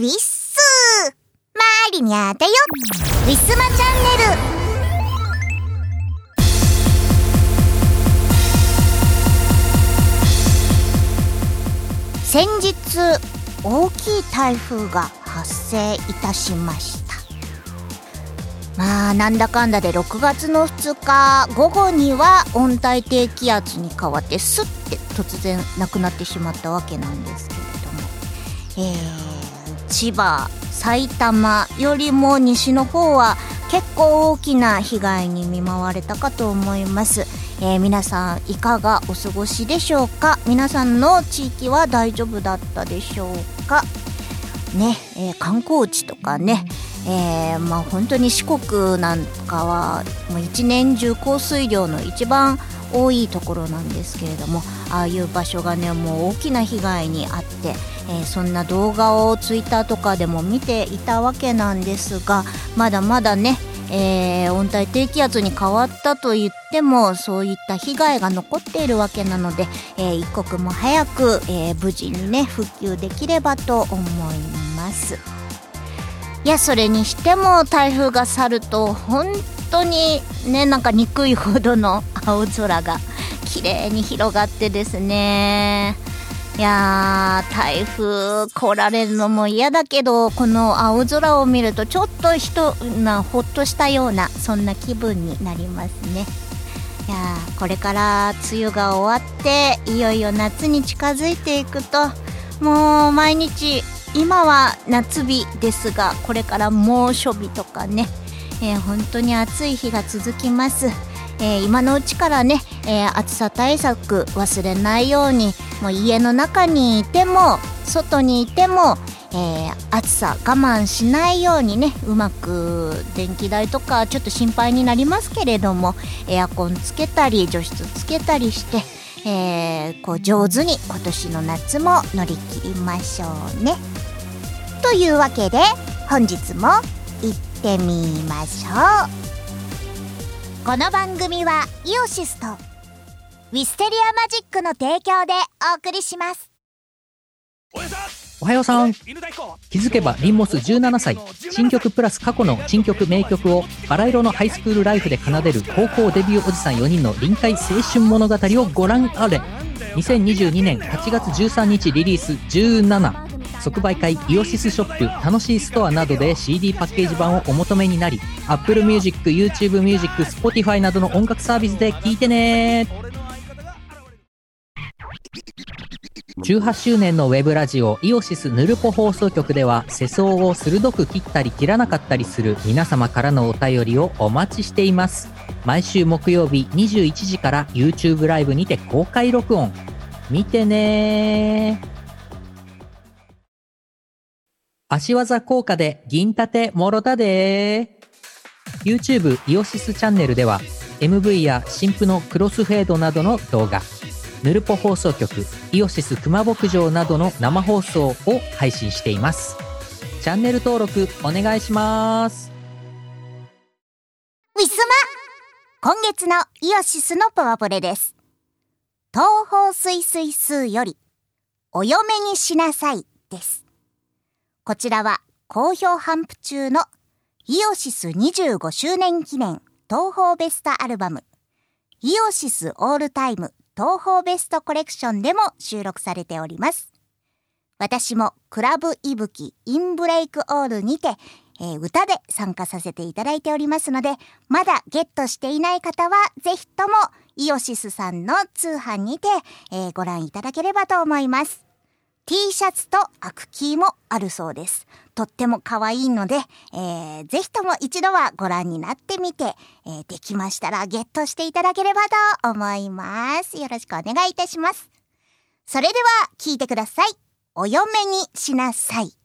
ウィッスマーリニャーだよ。ウィスマチャンネル。先日大きい台風が発生いたしました。まあなんだかんだで6月の2日午後には温帯低気圧に変わってスッて突然なくなってしまったわけなんですけれども、えー、千葉埼玉よりも西の方は結構大きな被害に見舞われたかと思います。えー、皆さんいかがお過ごしでしょうか？皆さんの地域は大丈夫だったでしょうか？ね、えー、観光地とかね、えー、まあ本当に四国なんかはもう一年中降水量の一番多いところなんですけれどもああいう場所がねもう大きな被害に遭って、えー、そんな動画をツイッターとかでも見ていたわけなんですがまだまだねえー、温帯低気圧に変わったと言ってもそういった被害が残っているわけなので、えー、一刻も早く、え、無事にね復旧できればと思います。いやそれにしても台風が去ると本当にねなんか憎いほどの青空が綺麗に広がってですね。やー、台風来られるのも嫌だけど、この青空を見るとちょっと人な、ほっとしたような、そんな気分になりますね。いやー、これから梅雨が終わって、いよいよ夏に近づいていくと、もう毎日、今は夏日ですが、これから猛暑日とかね、えー、本当に暑い日が続きます。えー、今のうちからね、えー、暑さ対策忘れないようにもう家の中にいても外にいても、えー、暑さ我慢しないようにねうまく電気代とかちょっと心配になりますけれどもエアコンつけたり除湿つけたりして、えー、こう上手に今年の夏も乗り切りましょうね。というわけで本日も行ってみましょう。この番組はイオシスとウィステリアマジックの提供でお送りします。おはようさん。気づけばリンモス17歳。新曲プラス過去の新曲名曲をバラ色のハイスクールライフで奏でる高校デビューおじさん4人の臨海青春物語をご覧あれ。2022年8月13日リリース17即売会イオシスショップ楽しいストアなどで CD パッケージ版をお求めになり Apple Music、YouTube Music、Spotify などの音楽サービスで聴いてね18周年のウェブラジオイオシスヌルポ放送局では世相を鋭く切ったり切らなかったりする皆様からのお便りをお待ちしています。毎週木曜日21時から YouTube ライブにて公開録音。見てね足技効果で銀盾もろたで YouTube イオシスチャンネルでは MV や新婦のクロスフェードなどの動画。ヌルポ放送局イオシス熊牧場などの生放送を配信しています。チャンネル登録お願いします。ウィスマ。今月のイオシスのパワポレです。東方水水数よりお嫁にしなさいです。こちらは好評頒布中のイオシス25周年記念東宝ベストアルバムイオシスオールタイム東方ベストコレクションでも収録されております。私もクラブいぶきインブレイクオールにて、えー、歌で参加させていただいておりますので、まだゲットしていない方はぜひともイオシスさんの通販にて、えー、ご覧いただければと思います。T シャツとアクキーもあるそうです。とっても可愛いので、えー、ぜひとも一度はご覧になってみて、えー、できましたらゲットしていただければと思います。よろしくお願いいたします。それでは聞いてください。お嫁にしなさい。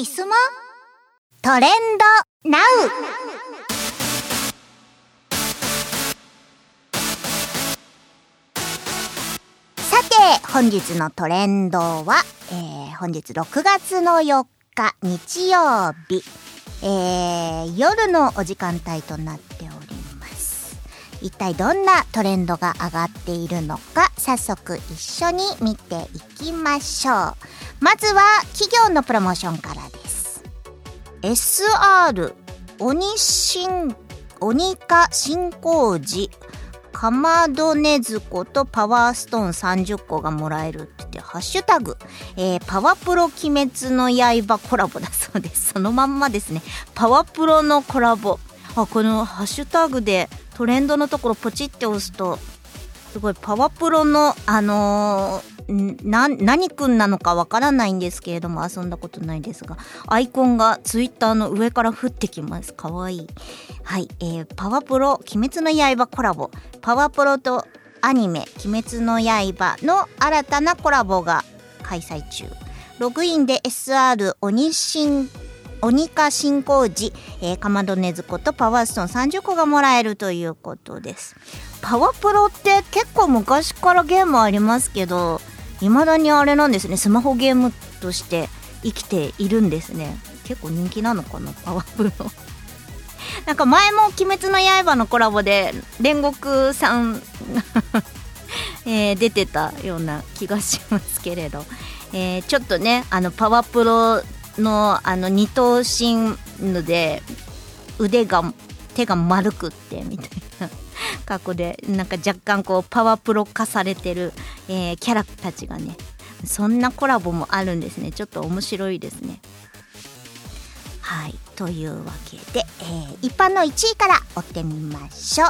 ィスマトレンドナウさて、本日のトレンドは、えー、本日6月の4日日曜日、えー、夜のお時間帯となっております。一体どんなトレンドが上がっているのか、早速一緒に見ていきましょう。まずは企業のプロモーションからです。SR 鬼新鬼化新工事かまどねずことパワーストーン30個がもらえるって言って、ハッシュタグ、えーパワプロ鬼滅の刃コラボだそうです。そのまんまですね。パワプロのコラボ。あ、このハッシュタグでトレンドのところポチって押すと、すごいパワプロの、あのーな、何くんなのかわからないんですけれども、遊んだことないですが、アイコンがツイッターの上から降ってきます。かわいい。はい、えー、パワプロ、鬼滅の刃コラボ。パワプロとアニメ、鬼滅の刃の新たなコラボが開催中。ログインで SR 鬼新鬼化新工事、えー、かまどねずことパワーストーン30個がもらえるということです。パワープロって結構昔からゲームありますけど、未だにあれなんですね、スマホゲームとして生きているんですね。結構人気なのかな、パワープロ。なんか前も「鬼滅の刃」のコラボで煉獄さん えー出てたような気がしますけれど、えーちょっとねあのパワープロのあの二頭身ので腕が手が丸くってみたいな格好でなんか若干こうパワプロ化されてる、えーキャラたちがねそんなコラボもあるんですね。ちょっと面白いですね。はいというわけで、えー一般の1位から追ってみましょう、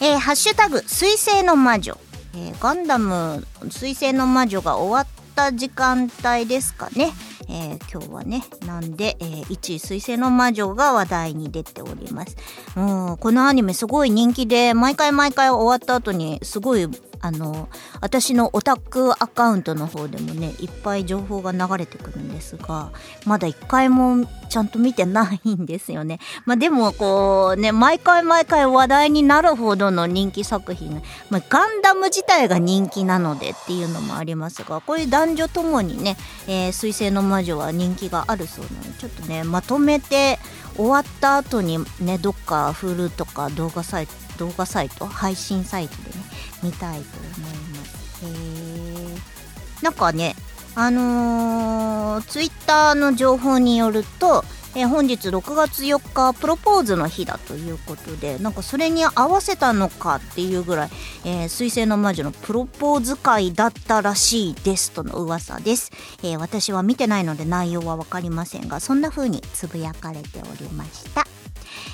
えーハッシュタグ水星の魔女、えーガンダム水星の魔女が終わった時間帯ですかね、えー今日はねなんで、えー1位水星の魔女が話題に出ております。うんこのアニメすごい人気で毎回毎回終わった後にすごいあの私のオタクアカウントの方でもねいっぱい情報が流れてくるんですがまだ一回もちゃんと見てないんですよね。まあでもこうね毎回毎回話題になるほどの人気作品、まあ、ガンダム自体が人気なのでっていうのもありますがこういう男女ともにね「えー星の魔女」は人気があるそうなのでちょっとねまとめて終わった後にねどっか Hulu とか動画サイト動画サイト配信サイトでね見たいと思います。へー。なんかねあのー、ツイッターの情報によると、え本日6月4日プロポーズの日だということでなんかそれに合わせたのかっていうぐらい「えー水星の魔女」のプロポーズ会だったらしいですとの噂です、えー私は見てないので内容は分かりませんがそんな風につぶやかれておりました、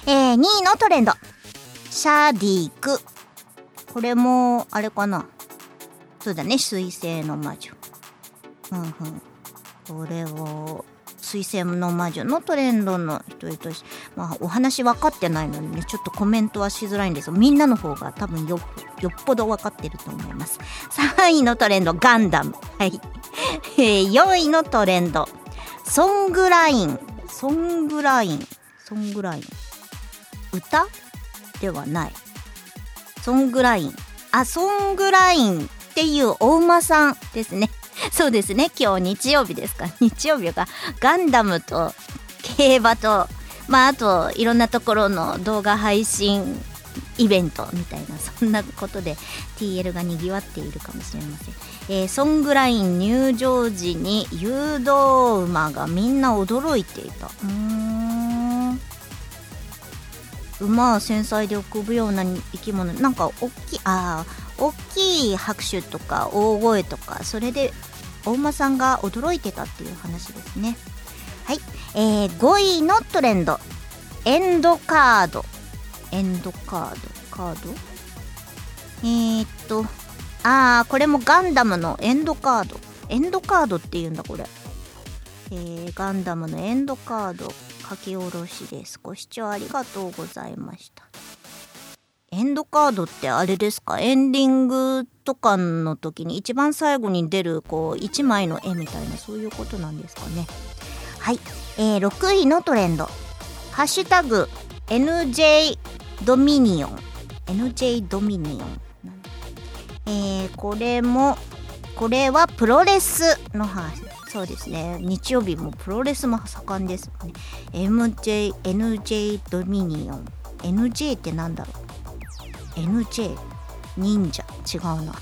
えー2位のトレンド。シャディク。これもあれかな。そうだね。水星の魔女。うんうん。これを水星の魔女のトレンドの一人としてまあお話分かってないのでねちょっとコメントはしづらいんですがみんなの方が多分よよっぽど分かってると思います。3位のトレンドガンダム。はい、え4位のトレンド。ソングライン。ソングライン。ソングライン。歌？ではない。ソングライン。あソングラインっていうお馬さんですね。そうですね。今日日曜日ですか。日曜日がガンダムと競馬とまああといろんなところの動画配信イベントみたいなそんなことで TL がにぎわっているかもしれません、えーソングライン入場時に誘導馬がみんな驚いていた。うーん。馬は繊細で臆病な生き物。なんか大きいあー大きい拍手とか大声とかそれでお馬さんが驚いてたっていう話ですね。はい、えー、5位のトレンド。エンドカード。エンドカード？カード？えー、っとあーこれもガンダムのエンドカード。エンドカードっていうんだこれ。えー、ガンダムのエンドカード。書き下ろしです。ご視聴ありがとうございました。エンドカードってあれですか？エンディングとかの時に一番最後に出るこう1枚の絵みたいなそういうことなんですかね？はい、えー、6位のトレンド「ハッシュタグ #NJ ドミニオン」NJ ドミニオン。えー、これもこれはプロレスの話。そうですね。日曜日もプロレスも盛んですもんね MJ NJ ドミニオン。NJ ってなんだろう？NJ 忍者。違うな。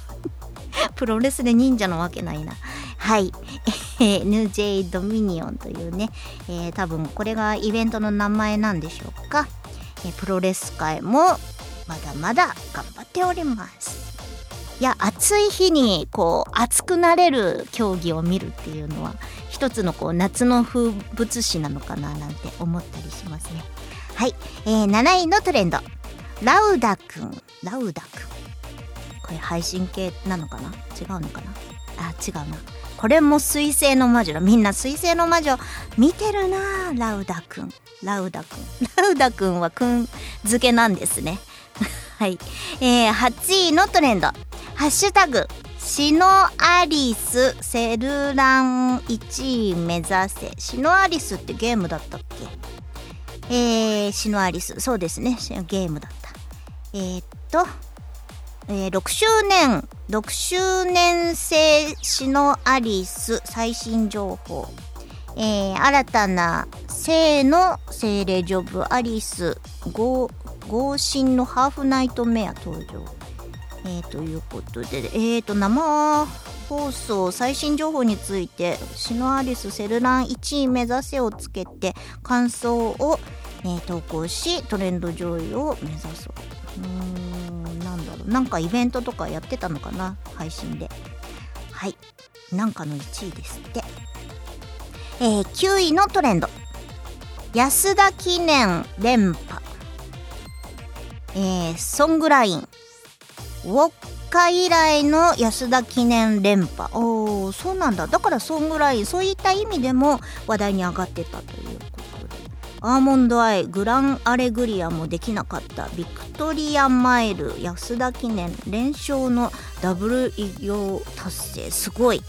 プロレスで忍者のわけないな。はい。NJ ドミニオンというね、えー、多分これがイベントの名前なんでしょうか、えー、プロレス界もまだまだ頑張っております。いや暑い日にこう熱くなれる競技を見るっていうのは一つのこう夏の風物詩なのかななんて思ったりしますね。はい、えー、7位のトレンド。ラウダくんラウダくんこれ配信系なのかな？違うのかな？あ違うな。これも水星の魔女だ。みんな水星の魔女見てるなラウダくんラウダくん ラウダくんはくん付けなんですね。はい、えー、8位のトレンド。ハッシュタグシノアリスセルラン1位目指せ。シノアリスってゲームだったっけ？えー、シノアリス。そうですね。ゲームだった。えー、っと、えー、6周年。6周年生シノアリス最新情報。えー、新たな性の精霊ジョブアリス合神のハーフナイトメア登場。えー、ということで、えー、と生放送最新情報についてシノアリスセルラン1位目指せをつけて感想を、えー、投稿しトレンド上位を目指そう。うーんなんだろう。なんかイベントとかやってたのかな？配信で。はい。なんかの1位ですって。えー、9位のトレンド。安田記念連覇。えー、ソングライン。ウォッカ以来の安田記念連覇。おおそうなんだ。だからそんぐらいそういった意味でも話題に上がってたということで。アーモンドアイグランアレグリアもできなかった。ビクトリアマイル安田記念連勝のダブル偉業達成。すごい。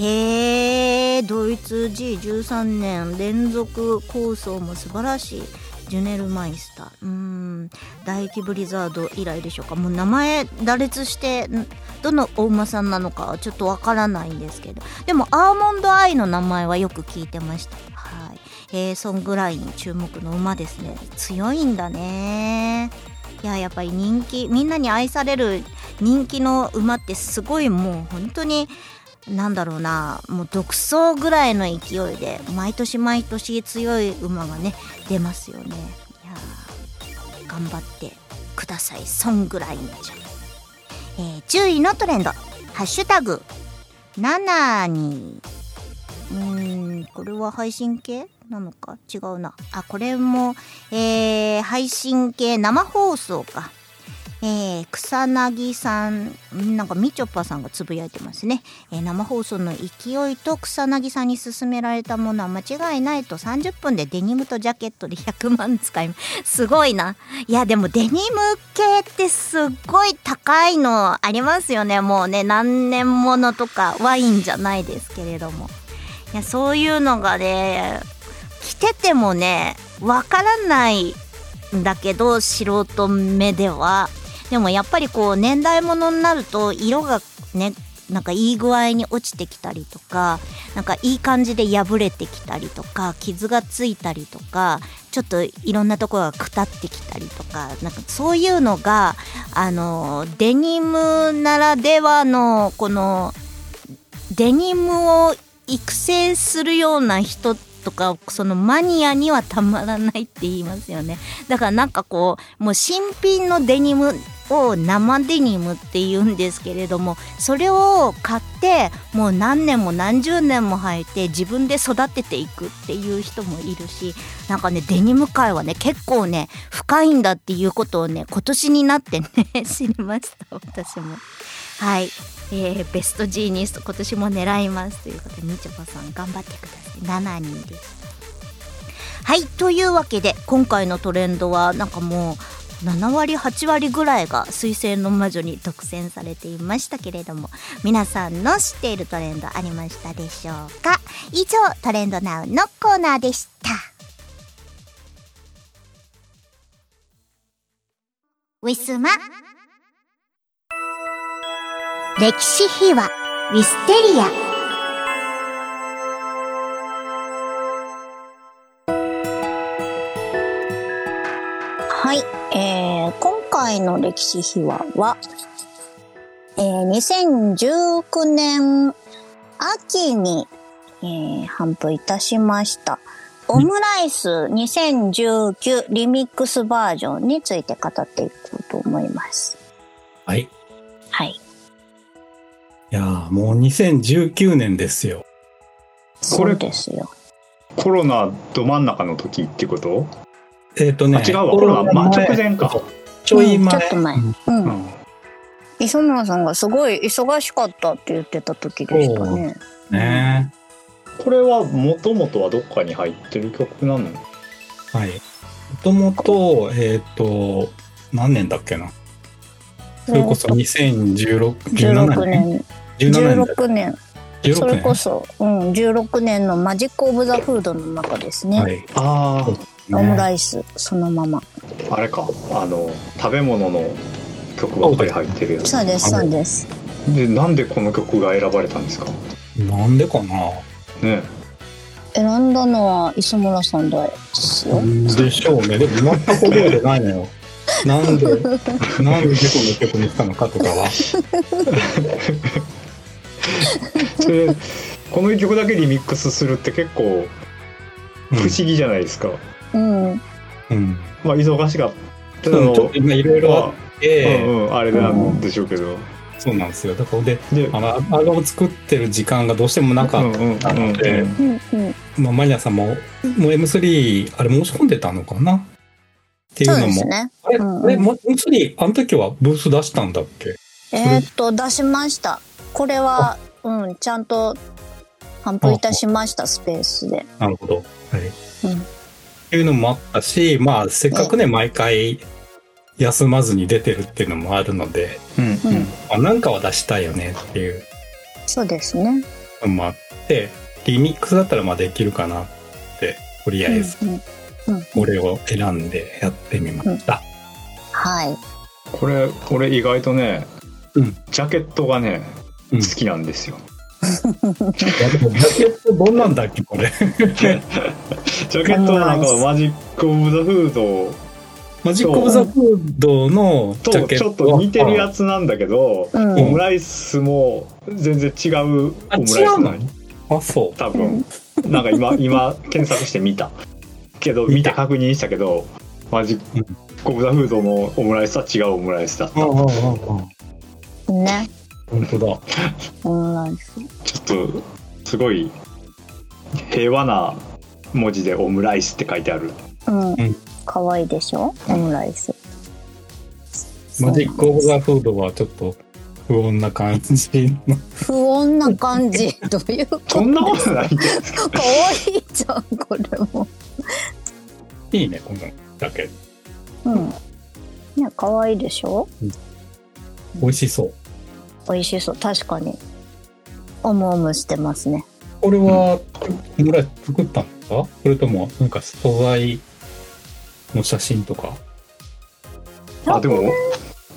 へえドイツ G13 年連続構想も素晴らしい。ジュネルマイスター。うーん。大気ブリザード以来でしょうか。もう名前羅列してどのお馬さんなのかちょっとわからないんですけど。でもアーモンドアイの名前はよく聞いてました。はい。えー、ソングライン注目の馬ですね。強いんだね。いややっぱり人気みんなに愛される人気の馬ってすごいもう本当になんだろうなもう独走ぐらいの勢いで毎年毎年強い馬がね出ますよね。いや頑張ってくださいそんぐらいんじゃ、えー、10位のトレンド「ハッシュタグ。7に」うんこれは配信系なのか？違うな。あこれも、えー、配信系生放送か。えー、草薙さん、なんかみちょぱさんがつぶやいてますね。えー、生放送の勢いと草薙さんに勧められたものは間違いないと30分でデニムとジャケットで100万使いま、すごいな。いや、でもデニム系ってすっごい高いのありますよね。もうね、何年ものとかワインじゃないですけれども。いや、そういうのがね、着ててもね、わからないんだけど、素人目では。でもやっぱりこう年代物になると色がねなんかいい具合に落ちてきたりとかなんかいい感じで破れてきたりとか傷がついたりとかちょっといろんなところがくたってきたりとかなんかそういうのがあのデニムならではのこのデニムを育成するような人とかそのマニアにはたまらないって言いますよね。だからなんかこうもう新品のデニムを生デニムって言うんですけれどもそれを買ってもう何年も何十年も履いて自分で育てていくっていう人もいるしなんかねデニム界はね結構ね深いんだっていうことをね今年になってね 知りました私も。はい、えー、ベストジーニスト今年も狙いますということでみちょぱさん頑張ってください7人です。はいというわけで今回のトレンドはなんかもう7割8割ぐらいが水星の魔女に独占されていましたけれども皆さんの知っているトレンドありましたでしょうか？以上トレンドナウのコーナーでした。ウィスマ。歴史秘話ウィステリア。えー、今回の歴史秘話は、えー、2019年秋に、えー、頒布いたしました。オムライス2019リミックスバージョンについて語っていこうと思います。はい。はい。いやーもう2019年ですよ。そうですよ。コロナど真ん中の時ってこと？えっ、とね。あ違うわコロナまあ直前か。ちょい前。うんちょっと前うん磯村さんがすごい忙しかったって言ってた時でしたね。ねこれはもともとはどっかに入ってる曲なの？はい。もともと、えっ、と、何年だっけな？それこそ2016 16年？17年。16年。16それ年こそ、うん、16年のマジック・オブ・ザ・フードの中ですね。はい。あオムイライス、そのまま。ああれかあの食べ物の曲ばっかり入ってるやつそうです、そうです。でなんでこの曲が選ばれたんですか？ス。なんでかな？ね選んだのは磯村さんですよ。でしょうね。でも全く覚えてないのよ。なんで、なんでこの曲にしたのかとかは。でこの曲だけリミックスするって結構不思議じゃないですか、うん。うん。まあ忙しかったょっと今いろいろあって、うんうん、あれなんでしょうけど、そうなんですよ。だからで、であの、アルバム作ってる時間がどうしてもなかったので、うんうんうん、うん。まあ、マリアさんも、もう M3、あれ申し込んでたのかな？っていうそうのも。ですね。あれ、うんうんあれ、も M3、あの時はブース出したんだっけ？えーっと、出しました。これは、うん、ちゃんと、頒布いたしました、スペースで。なるほど。はい。うんっていうのもあったし、まあ、せっかくね、毎回、休まずに出てるっていうのもあるので、うんうん。まあ、なんかは出したいよねっていう。そうですね。のもあって、リミックスだったらまあできるかなって、とりあえず、うんうん。うん。これを選んでやってみました。はい。これこれ意外とね、うん。ジャケットがねうん。好きなんですよ、いやでもジャケットどんなんだっけこれ。ジャケットはなんかマジック・オブ・ザ・フード。マジック・オブ・ザ・フードのジャとちょっケットはと似てるやつなんだけど、うん。オムライスも全然違うオムライスなのにあ、そう。多分。なんか今 今検索してみた。けど見て確認したけどマジック・オブ・ザ・フードのオムライスは違うオムライスだった。うんうんうんうん。ね。本当だ。オムライス。ちょっとすごい平和な文字でオムライスって書いてあるうんん。可愛いでしょ？オムライス。マジック・オブ・ザ・フードはちょっと不穏な感じの。不穏な感じ？どういうこと？そんなことないか可愛いじゃん、これも。いいね、このジャケット。うん。ね、可愛いでしょ？美味しそう。美味しそう。確かに。オムオムしてますね。これは、オムライス作ったんですか？それとも、なんか素材の写真とか？あでも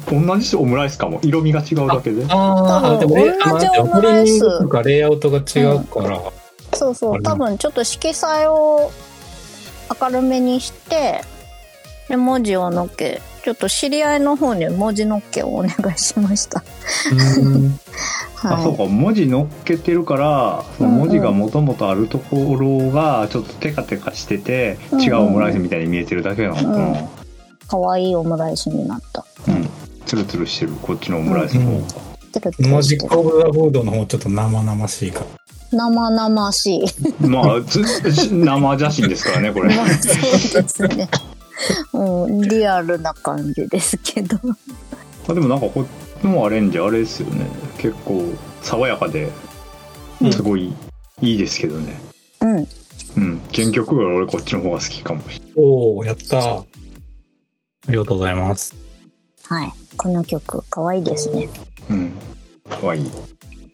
同じオムライスかも色味が違うだけでああでも同じオムライスとかレイアウトが違うから、そうそう。あれ多分ちょっと色彩を明るめにして、で、文字をのっけ、ちょっと知り合いの方に文字のっけをお願いしました。うん。あそうはか文字乗っけてるからその文字がもともとあるところがちょっとテカテカしてて、うん違うオムライスみたいに見えてるだけなの。かな、うん。い。可愛いオムライスになった。うん。ツルツルしてるこっちのオムライスの方が、てるてる。マジック・オブ・ザ・フードの方ちょっと生々しいか。生々しい。まあつ生写真ですからねこれ。まあそうですね。うん、リアルな感じですけど。あでもなんかこっちのアレンジあれですよね結構爽やかでうんすごいいいですけどねうん。うん原曲より俺こっちの方が好きかもしれないおおやったありがとうございます。はい。この曲、かわいいですね。うんかわいい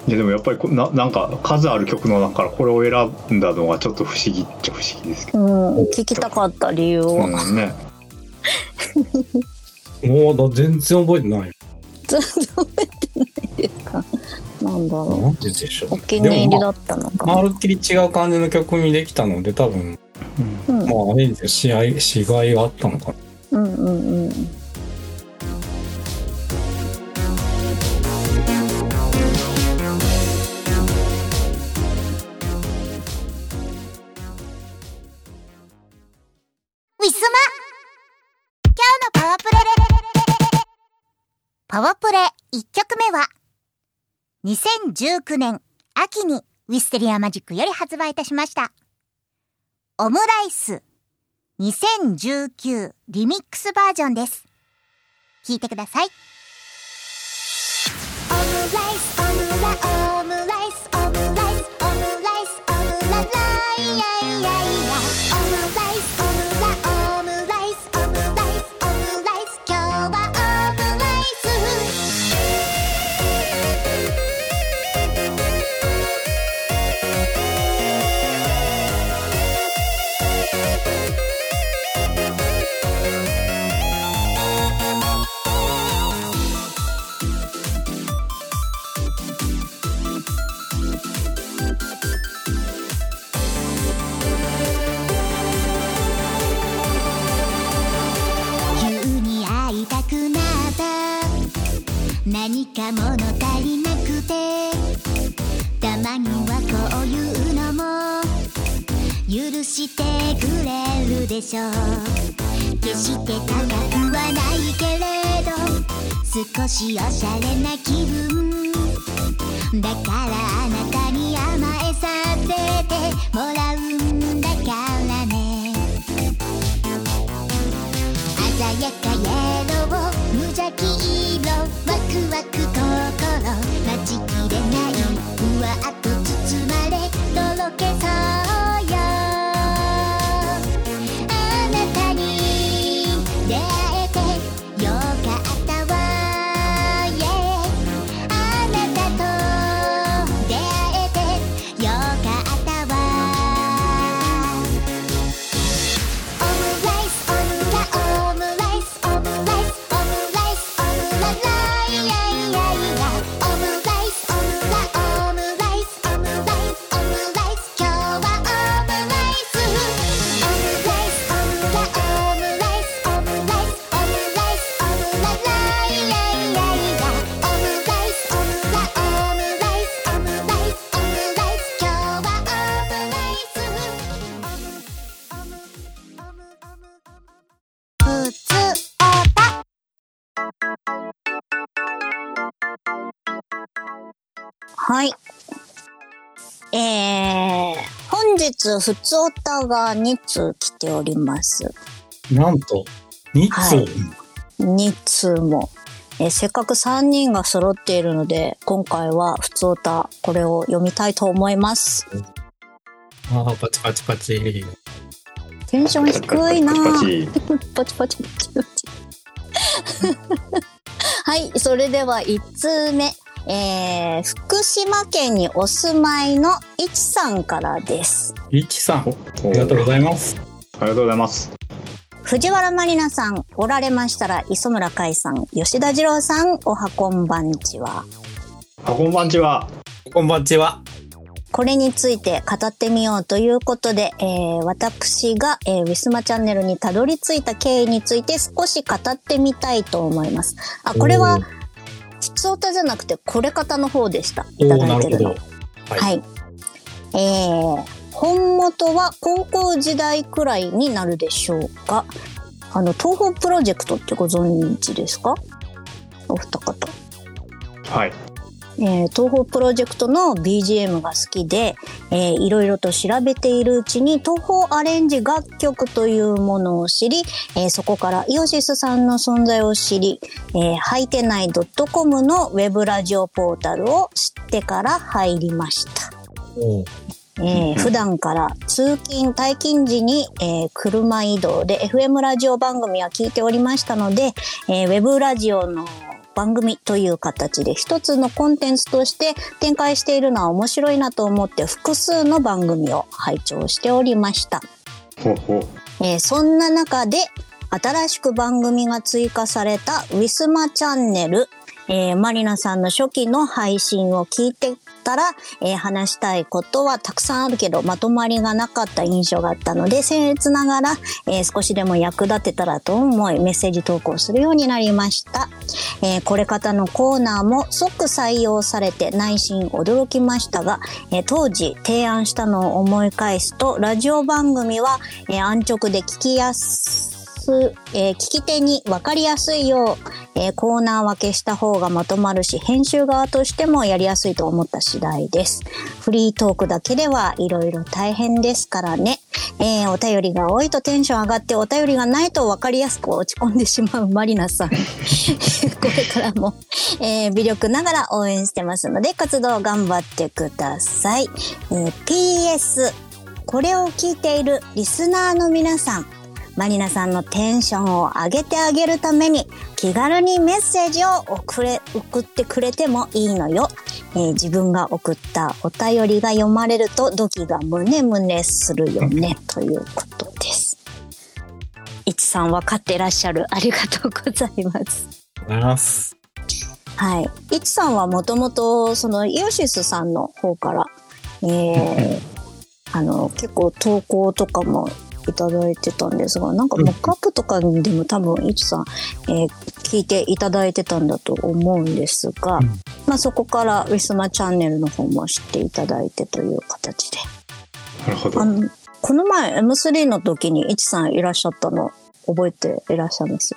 いやでもやっぱりこななんか数ある曲の中からこれを選んだのがちょっと不思議っちゃ不思議ですけど、うん、聞きたかった理由を。うんね、もうだ全然覚えてない。ずっと覚えてないですか？なんだろなんででしょう。おう。気に入りだったのかまあ、な。まるっきり違う感じの曲にできたので、多分、うん、まあ、あれですよ、試合、しがいがあったのかな。うん、うん、うん。2019年秋に Wisteria Magic より発売いたしました。オムライス2019リミックスバージョンです。聴いてください。オムライスオムラオムライスオムライスオムライスオムラライヤイヤイヤオムライ。か物足りなくてたまにはこういうのも許してくれるでしょう。決して高くはないけれど少しおしゃれな気分。だからあなたに甘えさせてもらうんだからね。鮮やかイエロー無邪気色ワクワク心待ちきはい。えー、本日、ふつおたが2通来ております。なんと、2通、はい2通も。えーせっかく3人が揃っているので、今回はふつおた、これを読みたいと思います。ああ、パチパチパチ。テンション低いなパチパぁチ パチパチパチパチ。はい、それでは1通目。えー、福島県にお住まいのいちさんからです。いちさん、おありがとうございます。ありがとうございます藤原まりなさん、おられましたら磯村海さん、吉田二郎さん、おはこんばんちは。あこんばんちはこんばんちは。これについて語ってみようということで、えー私が、えーウィスマチャンネルにたどり着いた経緯について少し語ってみたいと思います。あ、これは普通歌じゃなくて、これ方の方でした。おいた。だいてるの。はいはい。えー、本元は高校時代くらいになるでしょうか。あの、東方プロジェクトってご存知ですか？お二方。はいえー東方プロジェクトの BGM が好きで、えーいろいろと調べているうちに東方アレンジ楽曲というものを知り、えーそこからイオシスさんの存在を知り、えー、はいてない .com のウェブラジオポータルを知ってから入りました。えー普段から通勤、退勤時に、えー車移動で FM ラジオ番組は聞いておりましたので、えーウェブラジオの番組という形で一つのコンテンツとして展開しているのは面白いなと思って複数の番組を拝聴しておりました。ほうほう。えーそんな中で新しく番組が追加されたウィスマチャンネル、えーマリナさんの初期の配信を聞いてたら、えー話したいことはたくさんあるけどまとまりがなかった印象があったので僭越ながら、えー少しでも役立てたらと思いメッセージ投稿するようになりました。えーこれ方のコーナーも即採用されて内心驚きましたが、えー当時提案したのを思い返すとラジオ番組は、えー安直で聞きやすえー聞き手に分かりやすいよう、えーコーナー分けした方がまとまるし編集側としてもやりやすいと思った次第です。フリートークだけではいろいろ大変ですからね、えーお便りが多いとテンション上がってお便りがないと分かりやすく落ち込んでしまうマリナさん。これからも、えー微力ながら応援してますので活動頑張ってください、えー PS これを聞いているリスナーの皆さんマリナさんのテンションを上げてあげるために気軽にメッセージを送れ送ってくれてもいいのよ、えー自分が送ったお便りが読まれるとドキがムネムネするよね。ということです。いちさん分かってらっしゃるありがとうございます。ございます。はい。いちさんはもともと、その、イオシスさんの方から、えー、あの、結構投稿とかもいただいてたんですが、なんかモックアップとかでも多分、いちさん、えー聞いていただいてたんだと思うんですが、うんまあそこからウィスマチャンネルの方も知っていただいてという形で。なるほどあ。の、この前 M3 の時にいちさんいらっしゃったの覚えていらっしゃいます？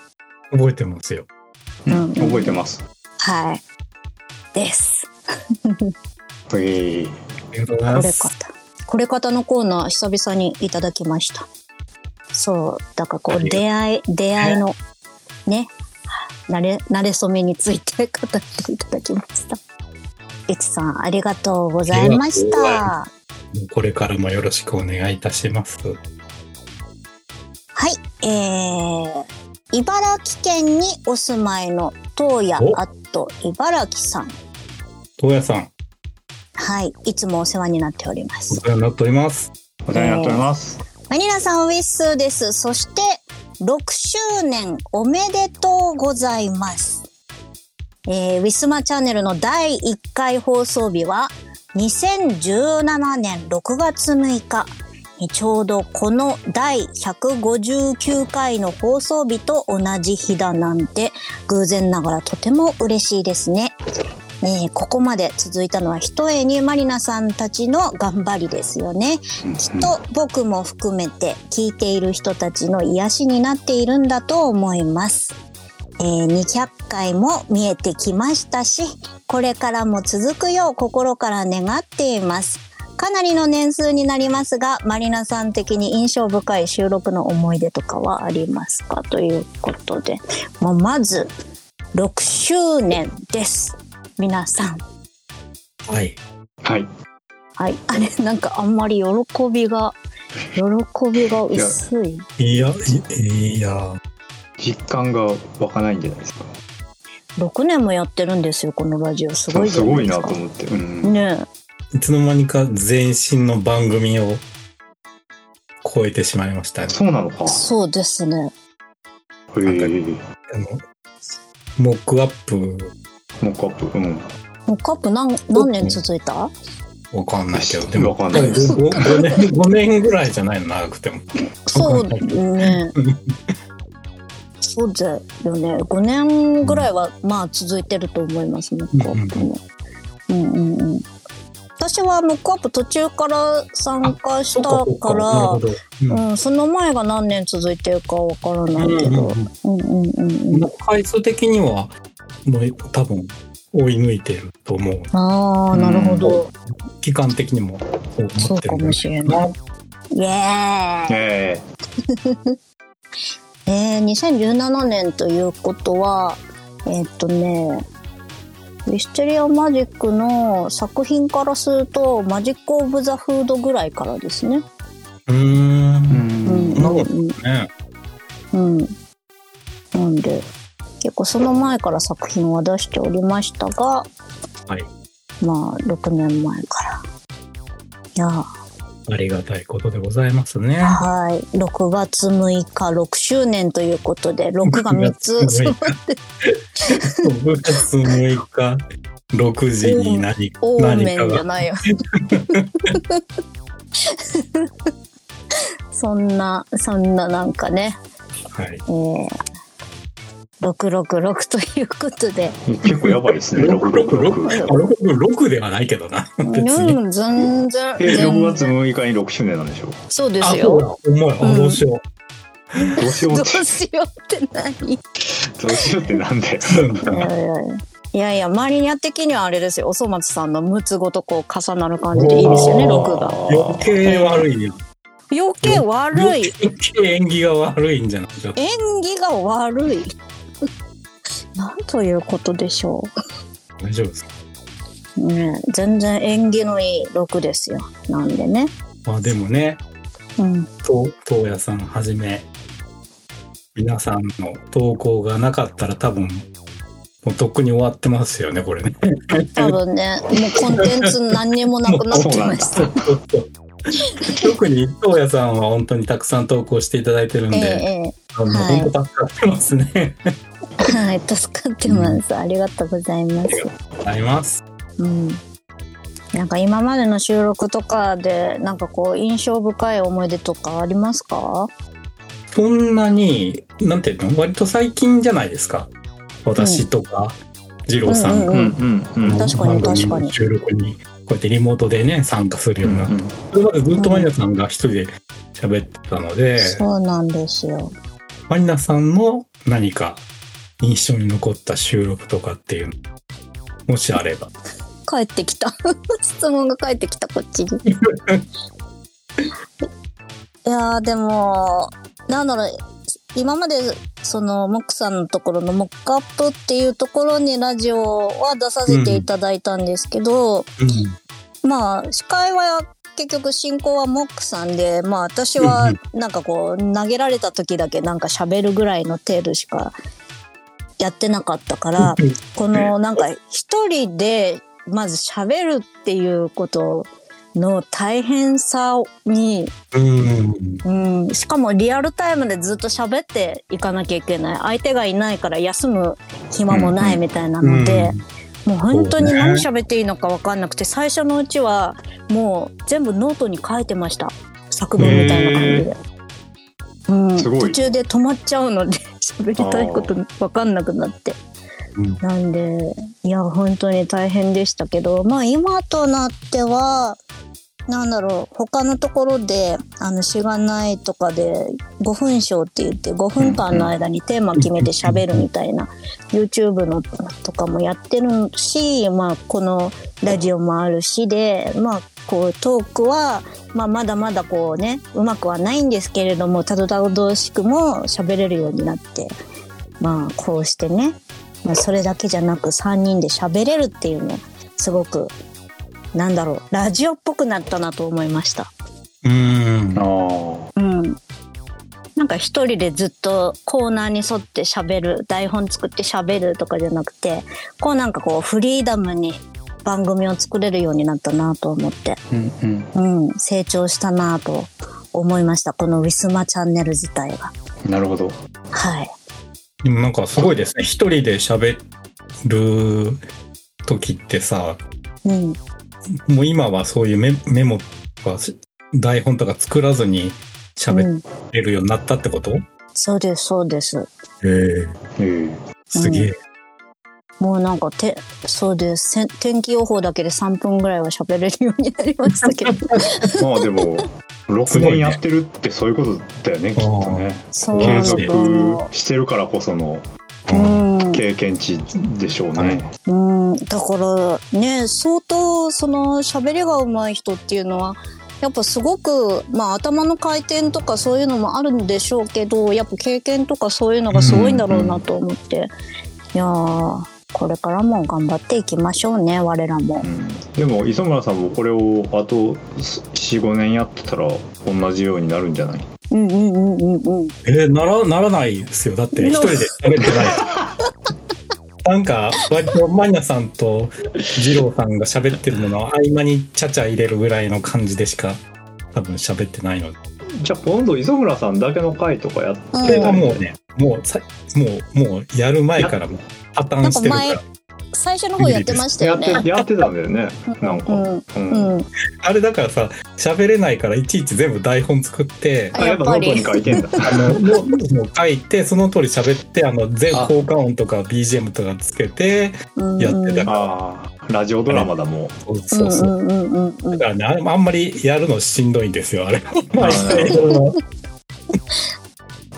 覚えてますよ。うん覚えてます。はい。です。えー、ありがとうございこれます。方。これ方のコーナー久々にいただきました。そう。だからこう、出会い、出会いの、ね、慣れ、慣れ初めについて語っていただきました。いつさん、ありがとうございました。これからもよろしくお願いいたします。はい。えー、茨城県にお住まいの東野おアット茨城さん。東野さん、はい。いつもお世話になっておりますお。世話になっております。お世話になっております。マニラさんウィッスーです。そして、6周年おめでとうございます。えー、ウィスマチャンネルの第1回放送日は、2017年6月6日。えーちょうどこの第159回の放送日と同じ日だなんて、偶然ながらとても嬉しいですね。えーここまで続いたのはひとえにマリナさんたちの頑張りですよね。きっと僕も含めて聞いている人たちの癒しになっているんだと思います。えー200回も見えてきましたし、これからも続くよう心から願っています。かなりの年数になりますが、マリナさん的に印象深い収録の思い出とかはありますか？ということで、もうまず、6周年です。皆さん。はい。はい。はい。あれ、なんかあんまり喜びが、喜びが薄い。いや、いいや、実感が湧かないんじゃないですか。6年もやってるんですよ、このラジオ。すごいじすごいゃないですか。なと思って。うん。ねいつの間にか全身の番組を超えてしまいましたね。そうなのかえ。。そうですね。へえ。あの、モックアップ、モックアップ。うん。もうカップ何、何年続いた？わかんないけど、でも、わかんないです 5, 5年、5年ぐらいじゃないの、長くても。そうね。そうだよね。5年ぐらいは、まあ続いてると思います、モックアップも。うんうんうん。私はモックアップ途中から参加したからんうん、その前が何年続いてるかわからないけど。うんうんうんうん。もう回数的には、もう多分、追い抜いてると思う。ああ、なるほど。期間的にもそう思ってるそうかもしれない。イエーイえ えー、2017年ということは、えーっとね、ウィステリアマジックの作品からすると、マジック・オブ・ザ・フードぐらいからですね。うー。うんうんなことね。うん。なんで、結構その前から作品は出しておりましたが、はい。まあ、6年前から。いやーありがたいことでございますね。はい。6月6日、6周年ということで、6が3つ6揃って、6月6日、6時に何オー 何かが。じゃないよ。そんな、そんななんかね、はい。えー、666ということで、結構やばいですね、666。6ではないけどな。別に。うん、全然、え、全6月然。6日に6周年なんでしょ？あ、そうですよ。だ。思い、あ、どうしよどうしようどうって、しようって何？どうしようってなんで？う。いやいやマリニャ的にはあれですよ。おそ松さんの6つごとこう重なる感じでいいですよね、6が。余計悪いよ。余計悪い。余計縁起が悪いんじゃない縁起が悪い。なんということでしょ大丈夫ですか？う。ね、全然縁起のいい6ですよ。なんでね。まあでもね、うん。と東野さんはじめ、皆さんの投稿がなかったら多分、もうとっくに終わってますよね、これね。多分ね、もうコンテンツ何にもなくなってました。特に東野さんは本当にたくさん投稿していただいてるんえで、ええあのはい本当助かってますね。えはい、助かってます。ありがとうございます。ございます。うん。なんか今までの収録とかで、なんかこう印象深い思い出とかありますか？そんなに、なんていうの？割と最近じゃないですか。私とか、二郎さんが、うんうんうんうん。確かに確かにの収録に、こうやってリモートでね、参加するようになって、うんそれまでずっとマリナさんが一人で喋ってたので、そうなんですよ。マリナさんの何か印象に残った収録とかっていうの、もしあれば。帰ってきた。質問が返ってきた、こっちに。いやー、でも、なんだろう、今まで、その、モックさんのところのモックアップっていうところにラジオは出させていただいたんですけど、まあ、司会は結局進行はモックさんで、まあ私はなんかこう、投げられた時だけなんか喋るぐらいの程度しかやってなかったから、このなんか一人でまず喋るっていうことの大変さに、うん。うん、しかもリアルタイムでずっと喋っていかなきゃいけない。相手がいないから休む暇もないみたいなので、もう本当に何喋っていいのか分かんなくて、最初のうちはもう全部ノートに書いてました。作文みたいな感じで。うん、途中で止まっちゃうので 喋りたいこと分かんなくなって。うん。なんで、いや、本当に大変でしたけど、まあ今となっては、なんだろう、他のところで、あの、しがないとかで、5分ショーって言って、5分間の間にテーマ決めて喋るみたいな、YouTube のとかもやってるし、まあ、このラジオもあるしで、まあ、こう、トークは、まあ、まだまだこうね、うまくはないんですけれども、たどたどしくも喋れるようになって、まあ、こうしてね、まあ、それだけじゃなく3人で喋れるっていうの、すごく、なんだろう、ラジオっぽくなったなと思いました。うん。あうん。なんか一人でずっとコーナーに沿って喋る、台本作って喋るとかじゃなくて、こうなんかこうフリーダムに番組を作れるようになったなと思って、あ。うんうん。うん、成長したなと思いました。このウィスマチャンネル自体が。なるほど。はい。でもなんかすごいですね。一人で喋る時ってさ、うん。もう今はそういうメメモとか台本とか作らずにう喋ん、れるようになったってこと、そうです、そうです。へえええすげえ。もうなんかて、そうです。天気予報だけで3分ぐらいは喋れるようになりましたけど。まあでも、6年やってるってそういうことだよね、きっとね。継続してるからこそのう。うん。経験値でしょうね。うん、だからね相当その喋りが上手い人っていうのはやっぱすごく、まあ、頭の回転とかそういうのもあるんでしょうけどやっぱ経験とかそういうのがすごいんだろうなと思って、いやーこれからも頑張っていきましょうね我らも。うんでも磯村さんもこれをあと45年やってたら同じようになるんじゃない？うんうんうんうんうん。えーなら、ならないですよ。だって一人で喋ってない。なんか、割とマニナさんと二郎さんが喋ってるのの合間にちゃちゃ入れるぐらいの感じでしか多分喋ってないの。で。じゃあ今度磯村さんだけの回とかやってうん。これはもうね、もうさ、もう、もうやる前からもう破綻してるかなんら。最初の方やってましたやっよねてやってたんだよね。なんか、うん。うん。うん。あれだからさ、喋れないからいちいち全部台本作って、あやっぱノートに書いてんだ。あの、もうもう書いて、その通り喋って、あの、全効果音とか BGM とかつけて、うん。やってた。ああラジオドラマだもん。そうそうだからね、あんまりやるのしんどいんですよ、あれ。なるほど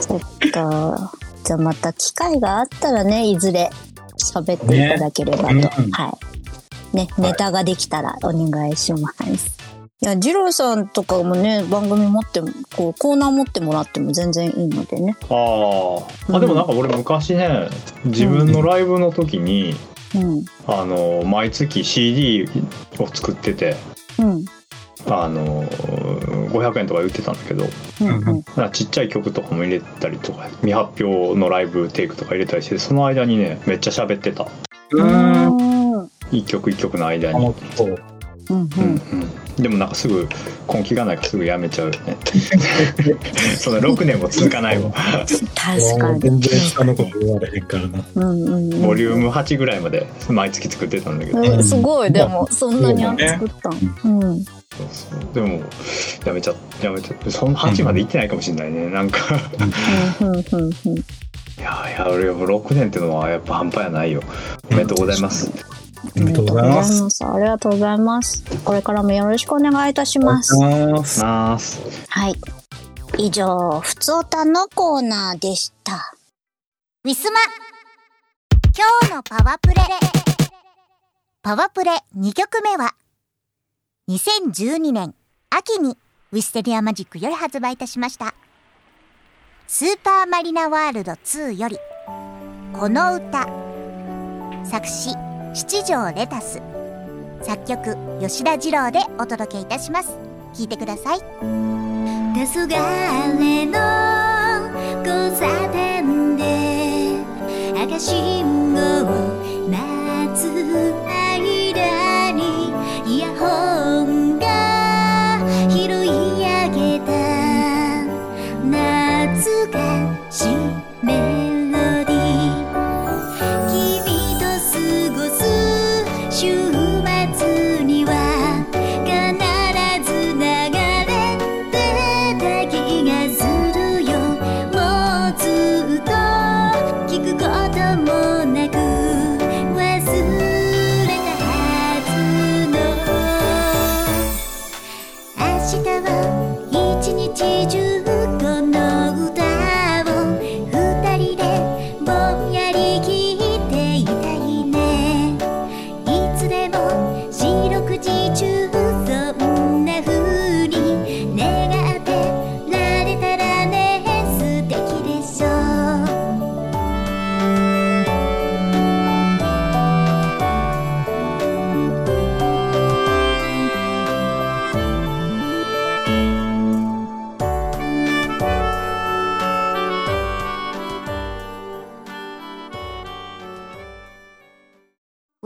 そっかじゃあまた機会があったらねいずれ喋っていただければと、ね。うんはい。ねネタができたらお願いします、いや二郎さんとかもね番組持ってもこうコーナー持ってもらっても全然いいのでね。あー。あでもなんか俺昔ね自分のライブの時に、うん。あの毎月 CD を作ってて。うんあの500円とか売ってたんだけど。うんうん。ちっちゃい曲とかも入れたりとか未発表のライブテイクとか入れたりしてその間にねめっちゃ喋ってた。うーん。うん一曲一曲の間に、う。うんうん。うん、でもなんかすぐ根気がないからすぐやめちゃうよね。その6年も続かないわ確かに。全然下のこと言われへんからな。うんうんうん。ボリューム8ぐらいまで毎月作ってたんだけど、うん。すごい。でもそんなに作った。んうんでもやめちゃやめちゃその8まで行ってないかもしれないね、なんかうんうんうんうんいやいや俺も6年っていうのはやっぱ半端やないよおめでとうございます、おめでとうございます。ありがとうございます。これからもよろしくお願いいたします。お願いしますはい。以上、ふつおたのコーナーでした。ウィスマ今日のパワプレパワプレ2曲目は2012年秋にウィステリアマジックより発売いたしました。スーパーマリナワールド2よりこの歌作詞七条レタス作曲吉田二郎でお届けいたします。聴いてください。黄昏の交差点で赤信号を待つ。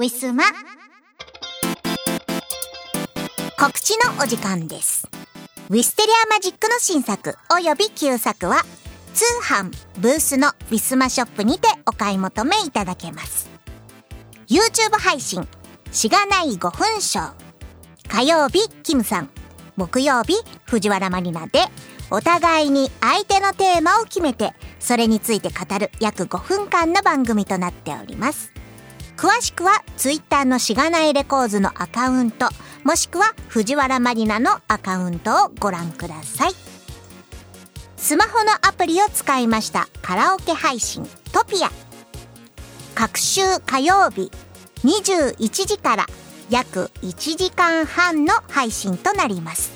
ウィスマ告知のお時間です。ウィステリアマジックの新作および旧作は通販ブースのウィスマショップにてお買い求めいただけます。YouTube 配信しがない5分ショー火曜日キムさん木曜日藤原マリナでお互いに相手のテーマを決めてそれについて語る約5分間の番組となっております。詳しくはツイッターのしがないレコーズのアカウントもしくは藤原マリナのアカウントをご覧ください。スマホのアプリを使いましたカラオケ配信トピア。各週火曜日21時から約1時間半の配信となります。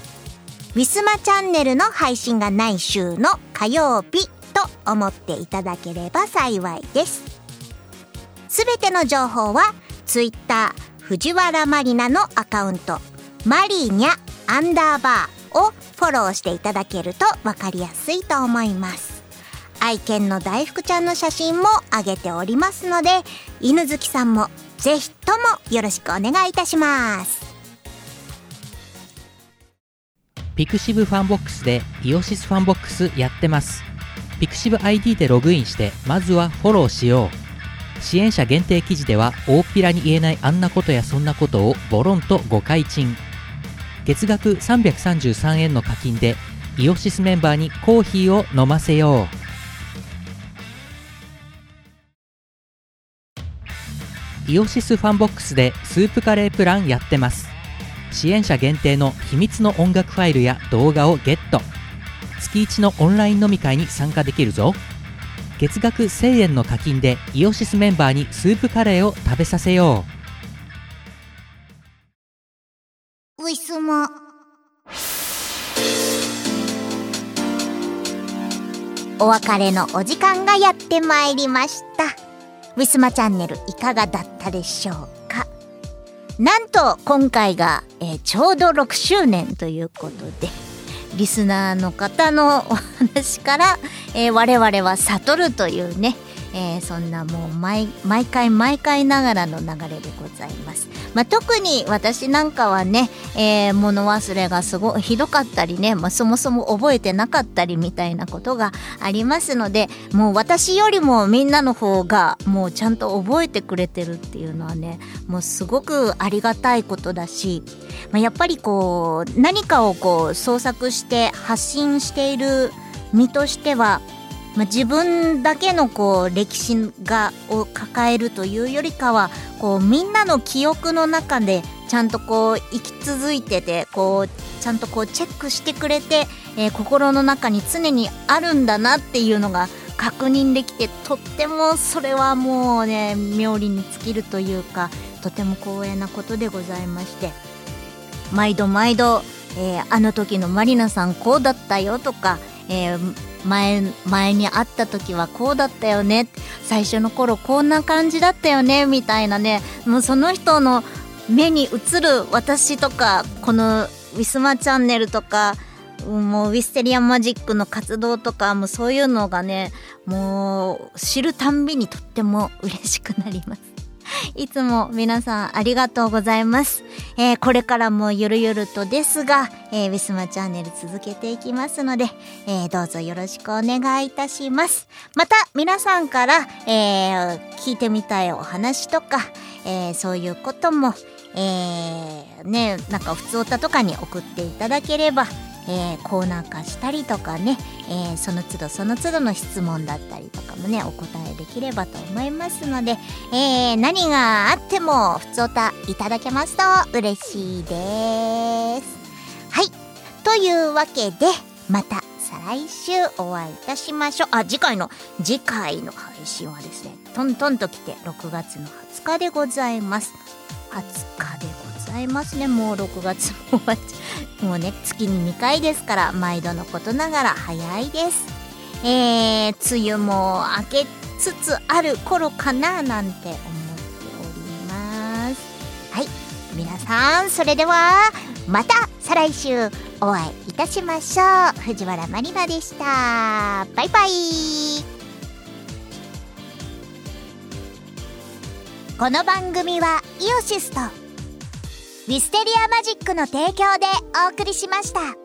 ウィスマチャンネルの配信がない週の火曜日と思っていただければ幸いです。すべての情報は Twitter 藤原マリナのアカウントマリーニャアンダーバーをフォローしていただけると分かりやすいと思います愛犬の大福ちゃんの写真も上げておりますので犬好きさんもぜひともよろしくお願いいたしますpixivFANBOX で IOSYS FANBOX やってます。 pixiv ID でログインして、まずはフォローしよう。支援者限定記事では、大っぴらに言えないあんなことやそんなことをボロンとご開チン。月額333円の課金で、 IOSYS メンバーにコーヒーを飲ませよう。 IOSYS FANBOX でスープカレープランやってます。支援者限定の秘密の音楽ファイルや動画をゲット月1のオンライン飲み会に参加できるぞ月額1000円の課金でイオシスメンバーにスープカレーを食べさせよウィスマお別れのお時間がやってまいりました。ウィスマチャンネルいかがだったでしょうか。なんと今回が、えーちょうど6周年ということで。リスナーの方のお話から、えー我々は悟るというね、えーそんなもう毎回毎回ながらの流れでございます。まあ、特に私なんかはね、えー物忘れがすごいひどかったりね、まあ、そもそも覚えてなかったりみたいなことがありますのでもう私よりもみんなの方がもうちゃんと覚えてくれてるっていうのはねもうすごくありがたいことだし、まあ、やっぱりこう何かをこう創作して発信している身としてはまあ、自分だけのこう歴史がを抱えるというよりかはこうみんなの記憶の中でちゃんとこう生き続いててこうちゃんとこうチェックしてくれて、えー心の中に常にあるんだなっていうのが確認できてとってもそれはもうね妙理に尽きるというかとても光栄なことでございまして。毎度毎度、えーあの時のマリナさんこうだったよとか、えー前前に会った時はこうだったよね。最初の頃こんな感じだったよね。みたいなね。もうその人の目に映る私とかこのウィスマチャンネルとかもうウィステリアマジックの活動とかもそういうのがねもう知るたんびにとっても嬉しくなります。いつも皆さんありがとうございます。えーこれからもゆるゆるとですが、えーウィスマチャンネル続けていきますので、えーどうぞよろしくお願いいたします。また皆さんから、え聞いてみたいお話とか、えそういうことも、えね、なんか普通歌とかに送っていただければ、えーコーナー化したりとかね、えーその都度その都度の質問だったりとかもねお答えできればと思いますので、えー何があっても普通歌いただけますと嬉しいです。はい。というわけでまた再来週お会いいたしましょう。あ次回の次回の配信はですねトントンと来て6月の20日でございます。20日ざいますね。もう6月も終わっちゃもうね月に2回ですから毎度のことながら早いです。えー、梅雨も明けつつある頃かななんて思っております。はい皆さんそれではまた再来週お会いいたしましょう。藤原まりなでした。バイバイ。この番組はイオシスとミステリアマジックの提供でお送りしました。